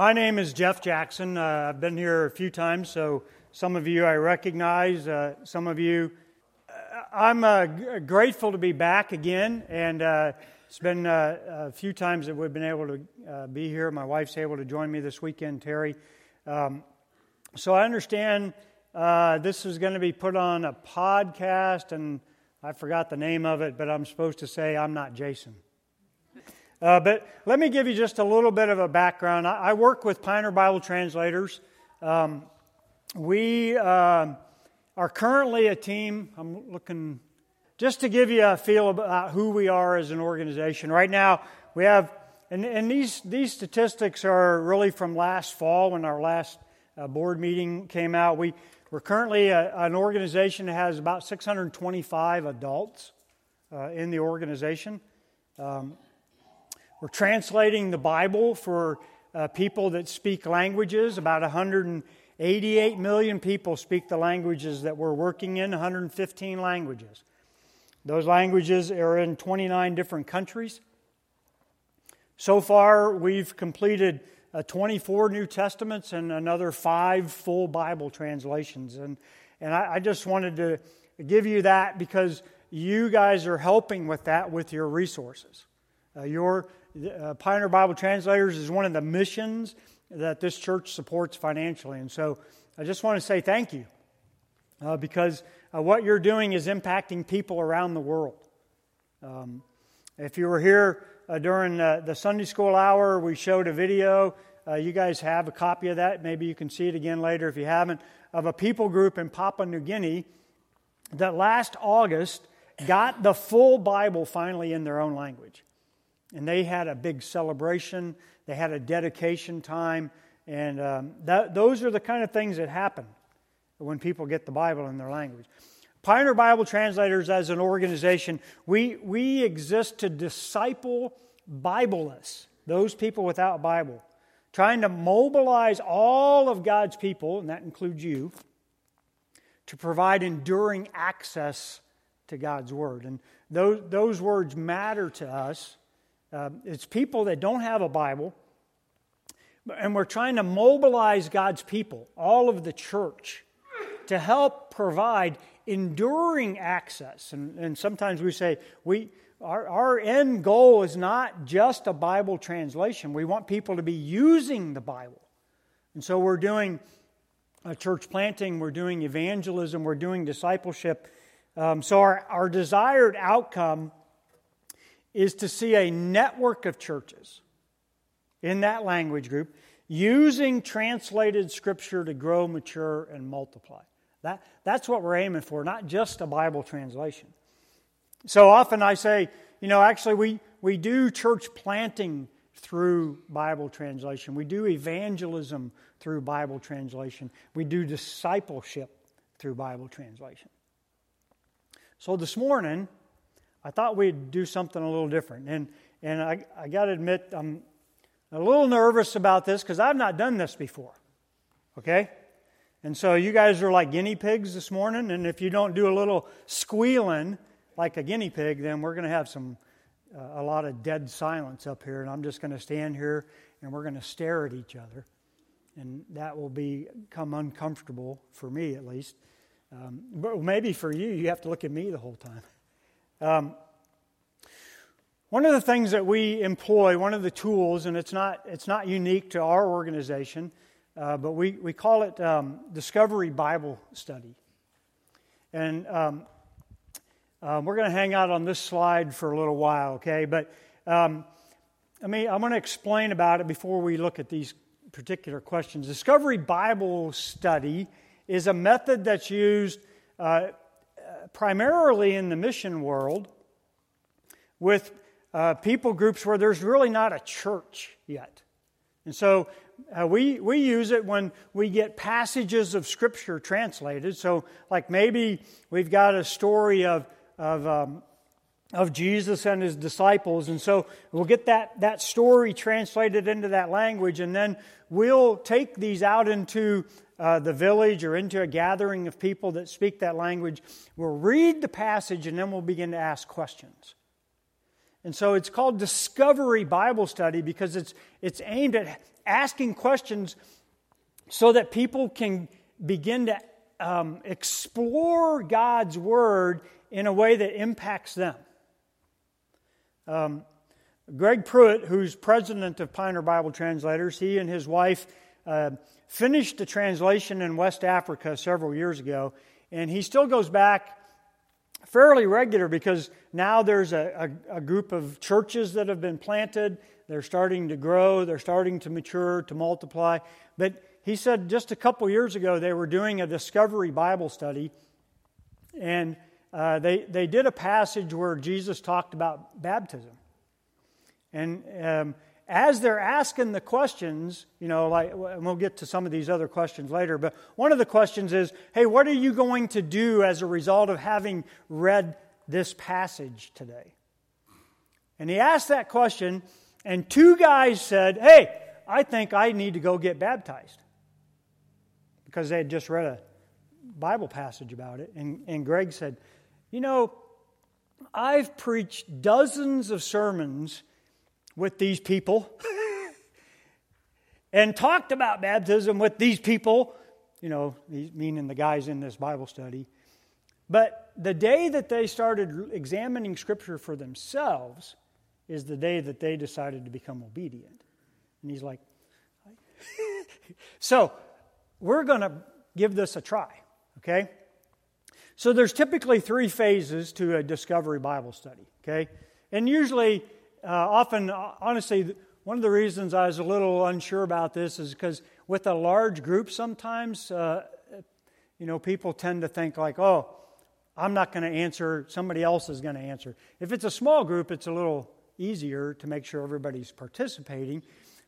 My name is Jeff Jackson. Uh, I've been here a few times, so some of you I recognize, uh, some of you. Uh, I'm uh, g- grateful to be back again, and uh, it's been uh, a few times that we've been able to be here. My wife's able to join me this weekend, Terry. Um, so I understand this is going to be put on a podcast, and I forgot the name of it, but I'm supposed to say I'm not Jason. Uh, but let me give you just a little bit of a background. I, I work with Pioneer Bible translators. Um, we uh, are currently a team. I'm looking just to give you a feel about who we are as an organization. Right now, we have, and, and these, these statistics are really from last fall when our last uh, board meeting came out. We, we're currently a, an organization that has about 625 adults uh, in the organization. Um, we're translating the Bible for uh, people that speak languages. About 188 million people speak the languages that we're working in, 115 languages. Those languages are in 29 different countries. So far, we've completed uh, 24 New Testaments and another five full Bible translations. And, and I, I just wanted to give you that because you guys are helping with that with your resources. Uh, your uh, Pioneer Bible Translators is one of the missions that this church supports financially. And so I just want to say thank you uh, because uh, what you're doing is impacting people around the world. Um, if you were here uh, during the Sunday school hour, we showed a video. Uh, you guys have a copy of that. Maybe you can see it again later if you haven't. Of a people group in Papua New Guinea that last August got the full Bible finally in their own language. And they had a big celebration, they had a dedication time, and um, that, those are the kind of things that happen when people get the Bible in their language. Pioneer Bible Translators, as an organization, we, we exist to disciple Bibleless, those people without a Bible, trying to mobilize all of God's people, and that includes you, to provide enduring access to God's Word. And those, those words matter to us uh, it's people that don't have a Bible, and we're trying to mobilize God's people, all of the church, to help provide enduring access. And, and sometimes we say, we, our, our end goal is not just a Bible translation. We want people to be using the Bible. And so we're doing church planting, we're doing evangelism, we're doing discipleship. Um, so our, our desired outcome is to see a network of churches in that language group using translated scripture to grow, mature, and multiply. That, that's what we're aiming for, not just a Bible translation. So often I say, you know, actually, we, we do church planting through Bible translation, we do evangelism through Bible translation, we do discipleship through Bible translation. So this morning, I thought we'd do something a little different. And, and I, I got to admit, I'm a little nervous about this because I've not done this before. Okay? And so you guys are like guinea pigs this morning. And if you don't do a little squealing like a guinea pig, then we're going to have some uh, a lot of dead silence up here. And I'm just going to stand here and we're going to stare at each other. And that will become uncomfortable for me, at least. Um, but maybe for you, you have to look at me the whole time. Um, one of the things that we employ, one of the tools, and it's not, it's not unique to our organization, uh, but we, we call it um, Discovery Bible Study. And um, uh, we're going to hang out on this slide for a little while, okay? But um, I mean, I'm going to explain about it before we look at these particular questions. Discovery Bible Study is a method that's used uh, primarily in the mission world with uh, people groups where there's really not a church yet. And so uh, we, we use it when we get passages of Scripture translated. So, like maybe we've got a story of, of, um, of Jesus and his disciples. And so we'll get that, that story translated into that language, and then we'll take these out into uh, the village or into a gathering of people that speak that language. We'll read the passage, and then we'll begin to ask questions. And so it's called Discovery Bible Study because it's, it's aimed at asking questions so that people can begin to um, explore God's Word in a way that impacts them. Um, Greg Pruitt, who's president of Pioneer Bible Translators, he and his wife uh, finished the translation in West Africa several years ago, and he still goes back fairly regular because now there's a, a, a, group of churches that have been planted. They're starting to grow, they're starting to mature, to multiply. But he said just a couple years ago they were doing a discovery Bible study, and uh, they, they did a passage where Jesus talked about baptism. And um, as they're asking the questions, you know, like, and we'll get to some of these other questions later, but one of the questions is, hey, what are you going to do as a result of having read this passage today? And he asked that question, and two guys said, hey, I think I need to go get baptized. Because they had just read a Bible passage about it. And, and Greg said, you know, I've preached dozens of sermons with these people and talked about baptism with these people, you know, meaning the guys in this Bible study. But the day that they started examining Scripture for themselves is the day that they decided to become obedient. And he's like, so we're going to give this a try, okay? So there's typically three phases to a discovery Bible study, okay? And usually uh, often, uh, honestly, one of the reasons I was a little unsure about this is because with a large group, sometimes, uh, you know, people tend to think like, oh, I'm not going to answer, somebody else is going to answer. If it's a small group, it's a little easier to make sure everybody's participating.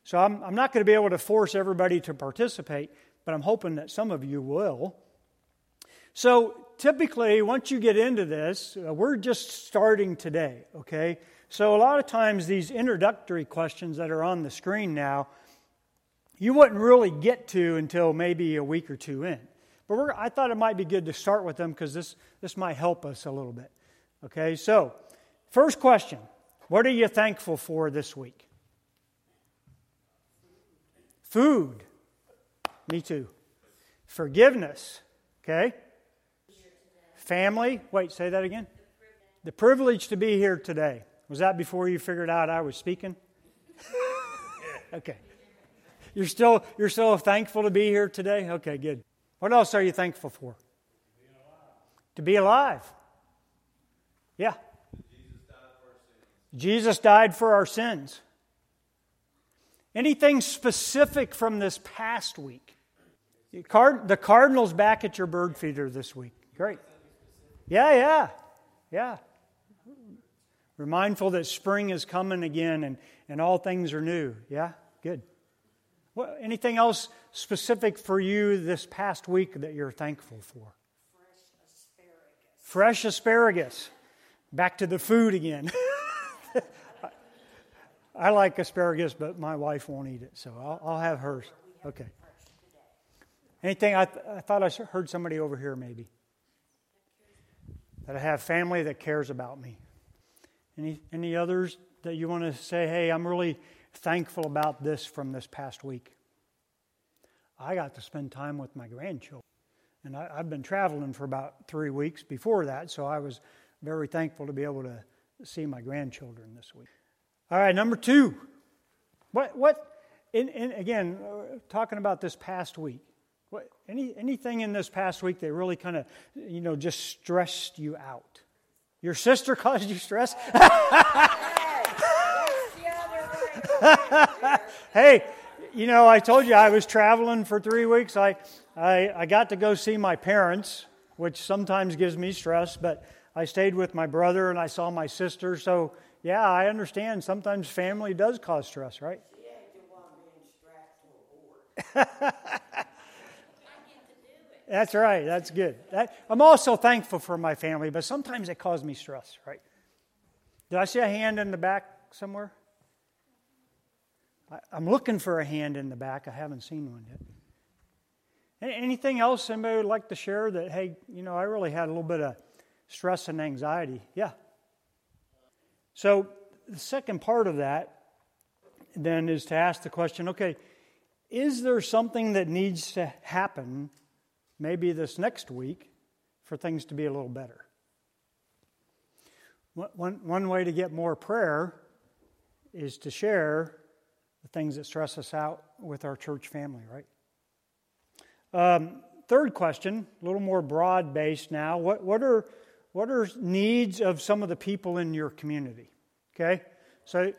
So I'm, I'm not going to be able to force everybody to participate, but I'm hoping that some of you will. So typically, once you get into this, uh, we're just starting today, okay? So, a lot of times, these introductory questions that are on the screen now, you wouldn't really get to until maybe a week or two in. But I thought it might be good to start with them because this, this might help us a little bit. Okay, so first question What are you thankful for this week? Food. Me too. Forgiveness. Okay. Family. Wait, say that again. The privilege to be here today. Was that before you figured out I was speaking? okay. You're still, you're still thankful to be here today? Okay, good. What else are you thankful for? To be alive. Yeah. Jesus died for our sins. Anything specific from this past week? The Cardinals back at your bird feeder this week. Great. Yeah, yeah, yeah. We're mindful that spring is coming again and, and all things are new. Yeah? Good. What, anything else specific for you this past week that you're thankful for? Fresh asparagus. Fresh asparagus. Back to the food again. I like asparagus, but my wife won't eat it, so I'll, I'll have hers. Okay. Anything? I, th- I thought I heard somebody over here maybe. That I have family that cares about me. Any, any others that you want to say, hey, I'm really thankful about this from this past week? I got to spend time with my grandchildren. And I, have been traveling for about three weeks before that, so I was very thankful to be able to see my grandchildren this week. All right, number two. What, what, in, in, again, uh, talking about this past week, what, any, anything in this past week that really kind of, you know, just stressed you out? Your sister caused you stress? hey, you know, I told you I was traveling for three weeks. I, I, I got to go see my parents, which sometimes gives me stress, but I stayed with my brother and I saw my sister. So, yeah, I understand. Sometimes family does cause stress, right? That's right. That's good. That, I'm also thankful for my family, but sometimes it causes me stress, right? Did I see a hand in the back somewhere? I, I'm looking for a hand in the back. I haven't seen one yet. Anything else anybody would like to share that, hey, you know, I really had a little bit of stress and anxiety? Yeah. So the second part of that then is to ask the question okay, is there something that needs to happen maybe this next week for things to be a little better? One, one way to get more prayer is to share the things that stress us out with our church family, right? Um, third question, a little more broad based now. What, what, are, what are needs of some of the people in your community? Okay? So,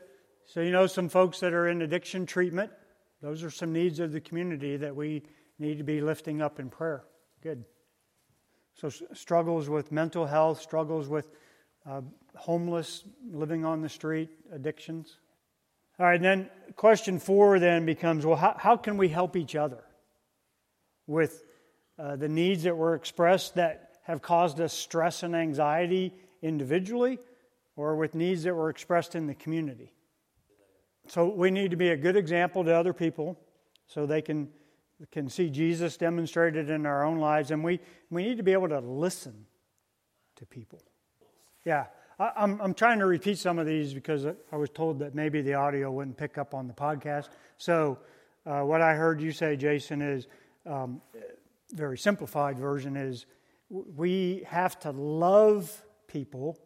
so, you know, some folks that are in addiction treatment, those are some needs of the community that we need to be lifting up in prayer. Good. So, struggles with mental health, struggles with uh, homeless, living on the street, addictions. All right, then question four then becomes well, how, how can we help each other with uh, the needs that were expressed that have caused us stress and anxiety individually or with needs that were expressed in the community? So we need to be a good example to other people so they can, can see Jesus demonstrated in our own lives. And we, we need to be able to listen to people. Yeah, I, I'm, I'm trying to repeat some of these because I was told that maybe the audio wouldn't pick up on the podcast. So, uh, what I heard you say, Jason, is um, very simplified version is we have to love people,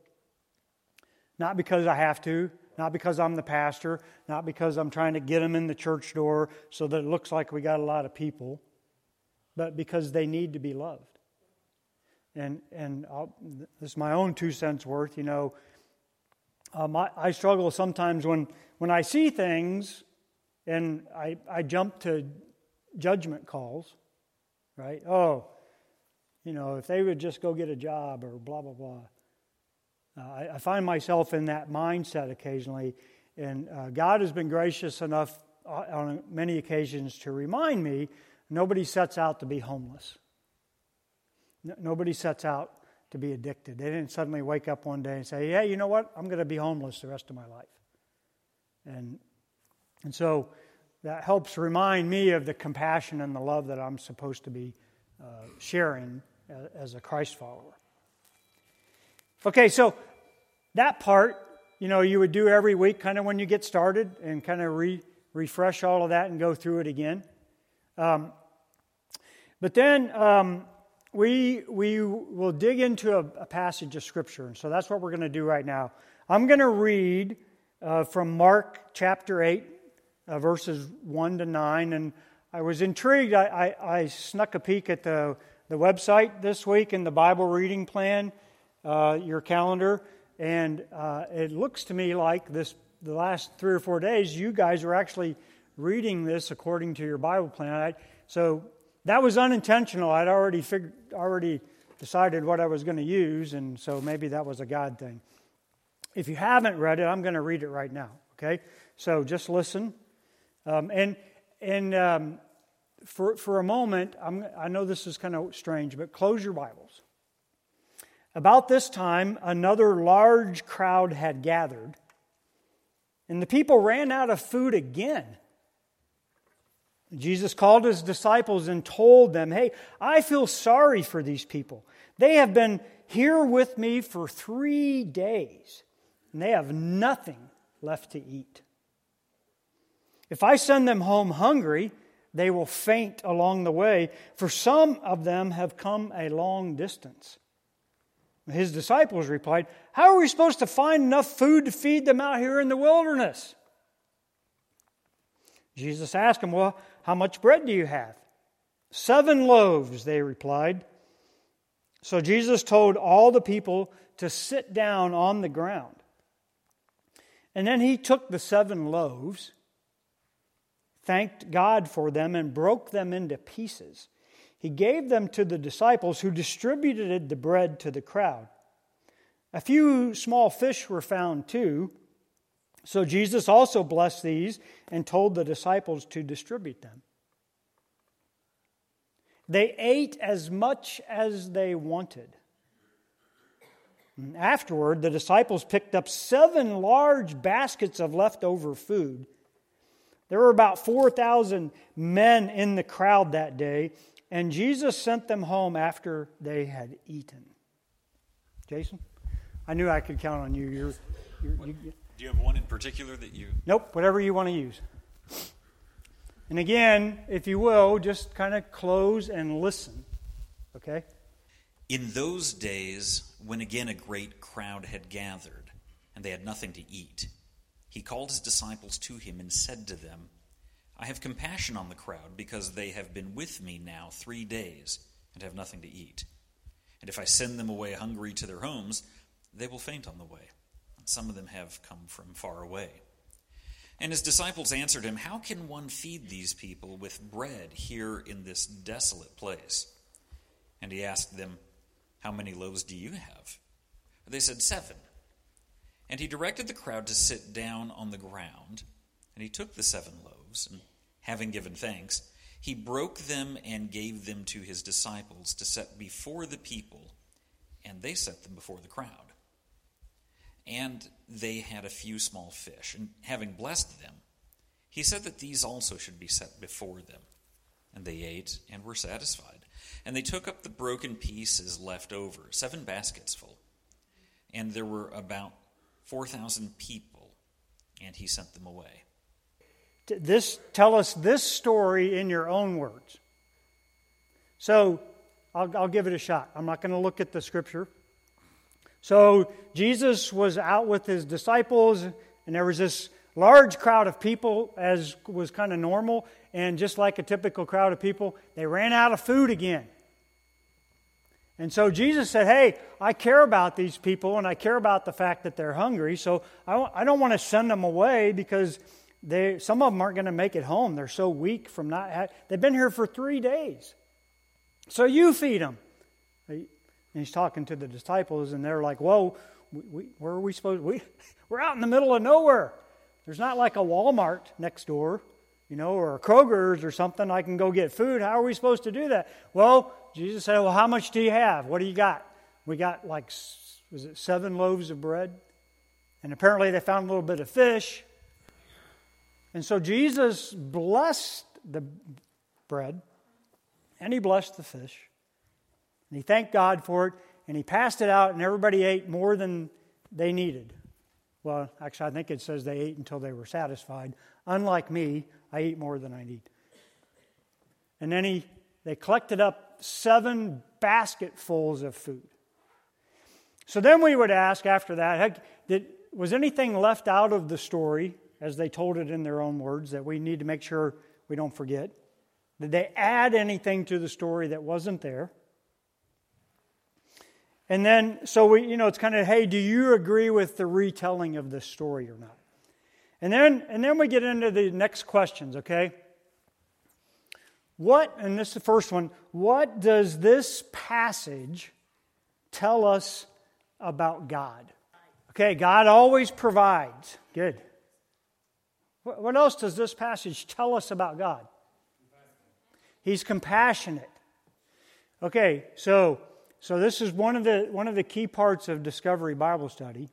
not because I have to, not because I'm the pastor, not because I'm trying to get them in the church door so that it looks like we got a lot of people, but because they need to be loved and and I'll, this is my own two cents worth. You know, um, I, I, struggle sometimes when when I see things, and I I jump to judgment calls, right? Oh, you know, if they would just go get a job or blah blah blah. Uh, I, I, find myself in that mindset occasionally, and uh, God has been gracious enough uh, on many occasions to remind me nobody sets out to be homeless. Nobody sets out to be addicted. They didn't suddenly wake up one day and say, "Yeah, you know what? I'm going to be homeless the rest of my life." And and so that helps remind me of the compassion and the love that I'm supposed to be uh, sharing as a Christ follower. Okay, so that part, you know, you would do every week, kind of when you get started, and kind of re- refresh all of that and go through it again. Um, but then um, we, we will dig into a, a, passage of Scripture. And so that's what we're going to do right now. I'm going to read uh, from Mark chapter 8, uh, verses 1 to 9. And I was intrigued. I, I, I, snuck a peek at the, the website this week in the Bible reading plan, uh, your calendar. And uh, it looks to me like this the last three or four days, you guys are actually reading this according to your Bible plan. I, so that was unintentional. I'd already figured, already decided what I was going to use, and so maybe that was a God thing. If you haven't read it, I'm going to read it right now. Okay, so just listen, um, and and um, for for a moment, I'm, I know this is kind of strange, but close your Bibles. About this time, another large crowd had gathered, and the people ran out of food again. Jesus called his disciples and told them, Hey, I feel sorry for these people. They have been here with me for three days, and they have nothing left to eat. If I send them home hungry, they will faint along the way, for some of them have come a long distance. His disciples replied, How are we supposed to find enough food to feed them out here in the wilderness? Jesus asked them, Well, how much bread do you have? Seven loaves, they replied. So Jesus told all the people to sit down on the ground. And then he took the seven loaves, thanked God for them, and broke them into pieces. He gave them to the disciples, who distributed the bread to the crowd. A few small fish were found too. So Jesus also blessed these and told the disciples to distribute them. They ate as much as they wanted. Afterward, the disciples picked up seven large baskets of leftover food. There were about 4,000 men in the crowd that day, and Jesus sent them home after they had eaten. Jason? I knew I could count on you. You're, you're, you Do you have one in particular that you. Nope, whatever you want to use. And again, if you will, just kind of close and listen. Okay? In those days, when again a great crowd had gathered, and they had nothing to eat, he called his disciples to him and said to them, I have compassion on the crowd, because they have been with me now three days and have nothing to eat. And if I send them away hungry to their homes, they will faint on the way. Some of them have come from far away. And his disciples answered him, How can one feed these people with bread here in this desolate place? And he asked them, How many loaves do you have? They said, Seven. And he directed the crowd to sit down on the ground. And he took the seven loaves, and having given thanks, he broke them and gave them to his disciples to set before the people, and they set them before the crowd. And they had a few small fish, and having blessed them, he said that these also should be set before them. And they ate and were satisfied. And they took up the broken pieces left over, seven baskets full. And there were about 4,000 people, and he sent them away. This, tell us this story in your own words. So I'll, I'll give it a shot. I'm not going to look at the scripture. So Jesus was out with his disciples, and there was this large crowd of people, as was kind of normal. And just like a typical crowd of people, they ran out of food again. And so Jesus said, Hey, I care about these people, and I care about the fact that they're hungry. So I don't want to send them away because they, some of them aren't going to make it home. They're so weak from not. They've been here for three days. So you feed them. And he's talking to the disciples, and they're like, Whoa, we, we, where are we supposed we, We're out in the middle of nowhere. There's not like a Walmart next door, you know, or a Kroger's or something. I can go get food. How are we supposed to do that? Well, Jesus said, Well, how much do you have? What do you got? We got like, was it seven loaves of bread? And apparently they found a little bit of fish. And so Jesus blessed the bread and he blessed the fish. And he thanked God for it, and he passed it out, and everybody ate more than they needed. Well, actually, I think it says they ate until they were satisfied. Unlike me, I eat more than I need. And then he, they collected up seven basketfuls of food. So then we would ask after that, did, was anything left out of the story as they told it in their own words that we need to make sure we don't forget? Did they add anything to the story that wasn't there? And then, so we, you know, it's kind of, hey, do you agree with the retelling of this story or not? And then, and then we get into the next questions, okay? What, and this is the first one, what does this passage tell us about God? Okay, God always provides. Good. What else does this passage tell us about God? He's compassionate. Okay, so so this is one of the one of the key parts of Discovery Bible Study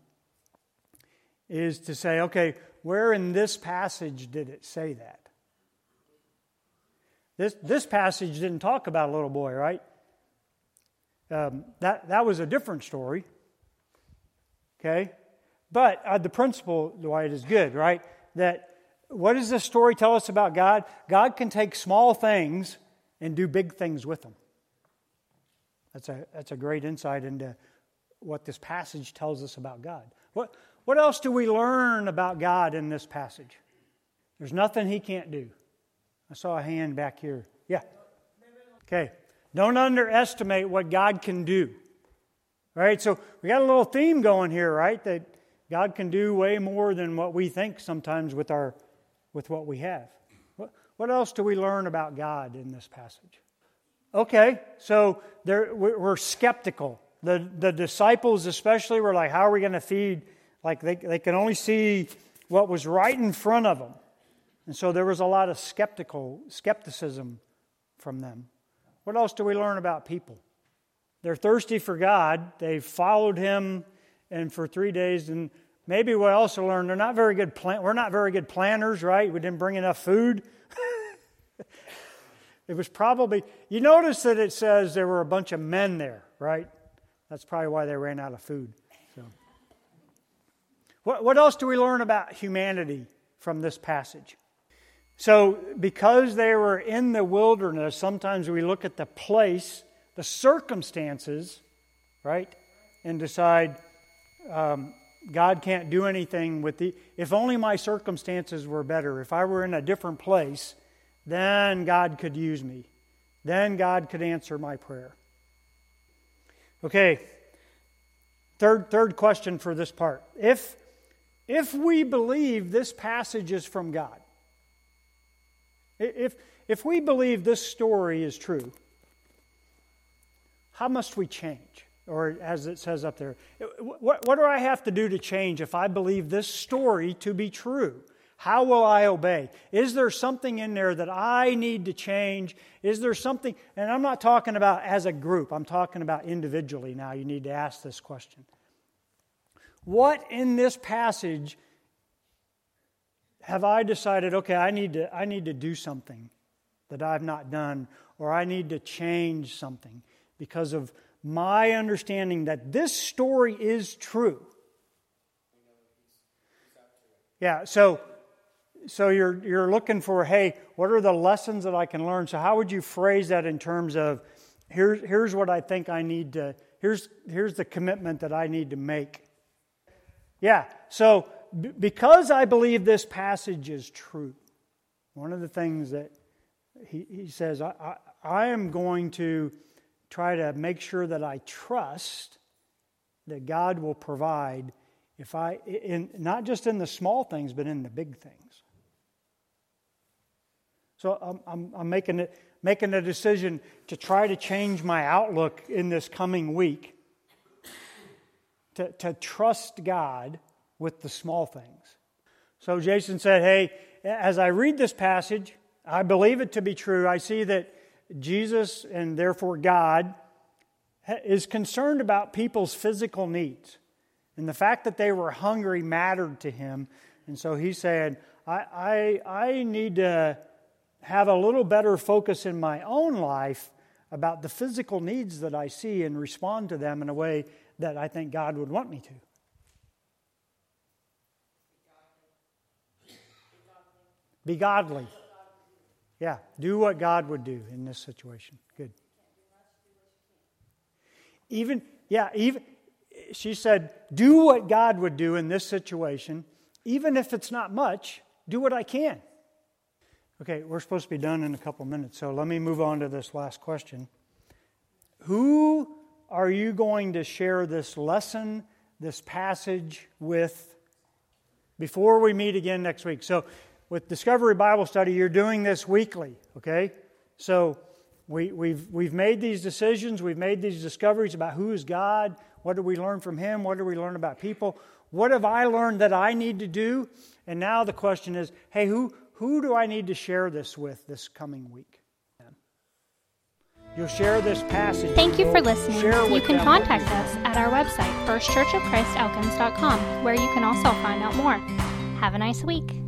is to say, okay, where in this passage did it say that? This this passage didn't talk about a little boy, right? Um, that that was a different story. Okay, but uh, the principle, Dwight, is good, right? That what does this story tell us about God? God can take small things and do big things with them. That's a, that's a great insight into what this passage tells us about God. What, what else do we learn about God in this passage? There's nothing he can't do. I saw a hand back here. Yeah. Okay. Don't underestimate what God can do. All right, So we got a little theme going here, right? That God can do way more than what we think sometimes with our with what we have. What, else do we learn about God in this passage? Okay, so we're skeptical. The, the disciples, especially, were like, How are we going to feed? Like, they, they can only see what was right in front of them. And so there was a lot of skeptical skepticism from them. What else do we learn about people? They're thirsty for God. They followed Him, and for three days. And maybe we also learned they're not very good. Plan- we're not very good planners, right? We didn't bring enough food. It was probably, you notice that it says there were a bunch of men there, right? That's probably why they ran out of food. So. What, what else do we learn about humanity from this passage? So, because they were in the wilderness, sometimes we look at the place, the circumstances, right, and decide um, God can't do anything with the. If only my circumstances were better, if I were in a different place, then God could use me. Then God could answer my prayer. Okay, third, third question for this part. If, if we believe this passage is from God, if, if we believe this story is true, how must we change? Or as it says up there, what, what do I have to do to change if I believe this story to be true? How will I obey? Is there something in there that I need to change? Is there something, and I'm not talking about as a group, I'm talking about individually now. You need to ask this question. What in this passage have I decided, okay, I need to, I need to do something that I've not done, or I need to change something because of my understanding that this story is true? Yeah, so so you're, you're looking for, hey, what are the lessons that I can learn? So, how would you phrase that in terms of here's, here's what I think I need to, here's, here's the commitment that I need to make? Yeah, so b- because I believe this passage is true, one of the things that he, he says, I, I, I am going to try to make sure that I trust that God will provide if I in not just in the small things but in the big things so I'm, I'm, I'm making, it, making a decision to try to change my outlook in this coming week to, to trust God with the small things. So Jason said, Hey, as I read this passage, I believe it to be true. I see that Jesus and therefore God is concerned about people's physical needs. And the fact that they were hungry mattered to him. And so he said, I, I, I need to have a little better focus in my own life about the physical needs that I see and respond to them in a way that I think God would want me to. Be godly. Yeah, do what God would do in this situation. Good. Even, yeah, even, she said, do what God would do in this situation. Even if it's not much, do what I can. Okay, we're supposed to be done in a couple minutes, so let me move on to this last question. Who are you going to share this lesson, this passage with before we meet again next week? So, with Discovery Bible Study, you're doing this weekly, okay? So, we, we've, we've made these decisions, we've made these discoveries about who is God, what do we learn from Him, what do we learn about people, what have I learned that I need to do? And now the question is hey, who, who do I need to share this with this coming week? You'll share this passage. Thank you for listening. You can contact us at our website, firstchurchofchristelkins.com, where you can also find out more. Have a nice week.